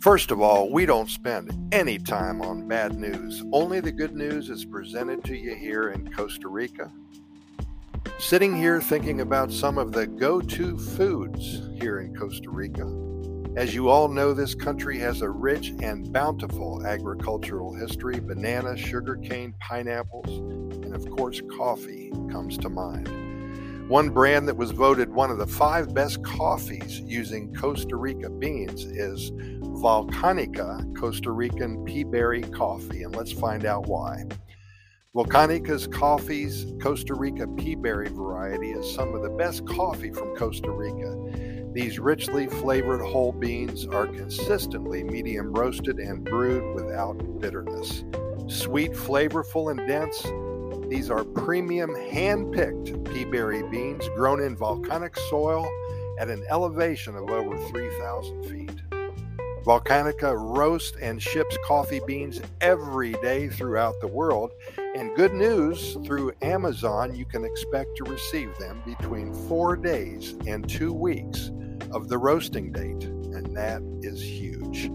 First of all, we don't spend any time on bad news. Only the good news is presented to you here in Costa Rica. Sitting here thinking about some of the go to foods here in Costa Rica. As you all know, this country has a rich and bountiful agricultural history. Banana, sugarcane, pineapples, and of course, coffee comes to mind. One brand that was voted one of the five best coffees using Costa Rica beans is Volcanica Costa Rican Peaberry Coffee, and let's find out why. Volcanica's Coffee's Costa Rica Peaberry variety is some of the best coffee from Costa Rica. These richly flavored whole beans are consistently medium roasted and brewed without bitterness. Sweet, flavorful, and dense, these are premium hand picked peaberry beans grown in volcanic soil at an elevation of over 3,000 feet. Volcanica roasts and ships coffee beans every day throughout the world. And good news through Amazon, you can expect to receive them between four days and two weeks of the roasting date. And that is huge.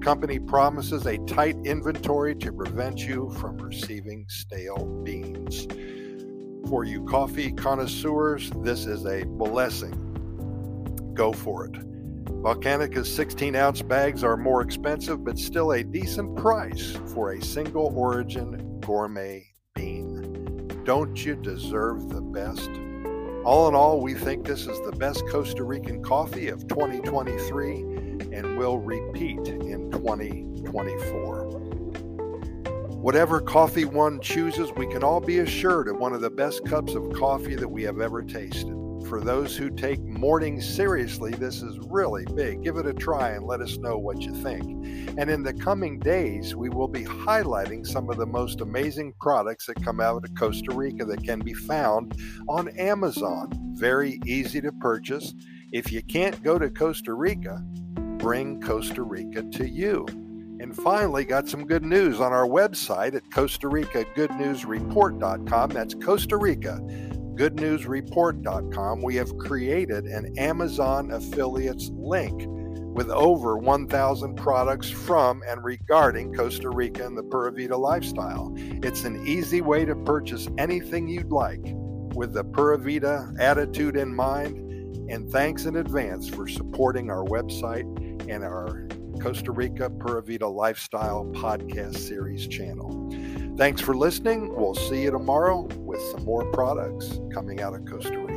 Company promises a tight inventory to prevent you from receiving stale beans. For you coffee connoisseurs, this is a blessing. Go for it. Volcanica's 16 ounce bags are more expensive, but still a decent price for a single origin gourmet bean. Don't you deserve the best? All in all, we think this is the best Costa Rican coffee of 2023 and will repeat in 2024. Whatever coffee one chooses, we can all be assured of one of the best cups of coffee that we have ever tasted. For those who take morning seriously, this is really big. Give it a try and let us know what you think. And in the coming days, we will be highlighting some of the most amazing products that come out of Costa Rica that can be found on Amazon. Very easy to purchase. If you can't go to Costa Rica, bring Costa Rica to you. And finally, got some good news on our website at Costa Rica Good News Report.com. That's Costa Rica Good News goodnewsreport.com. We have created an Amazon affiliates link with over 1,000 products from and regarding Costa Rica and the Pura Vida lifestyle. It's an easy way to purchase anything you'd like with the Pura Vida attitude in mind. And thanks in advance for supporting our website and our Costa Rica Pura Vida Lifestyle podcast series channel. Thanks for listening. We'll see you tomorrow with some more products coming out of Costa Rica.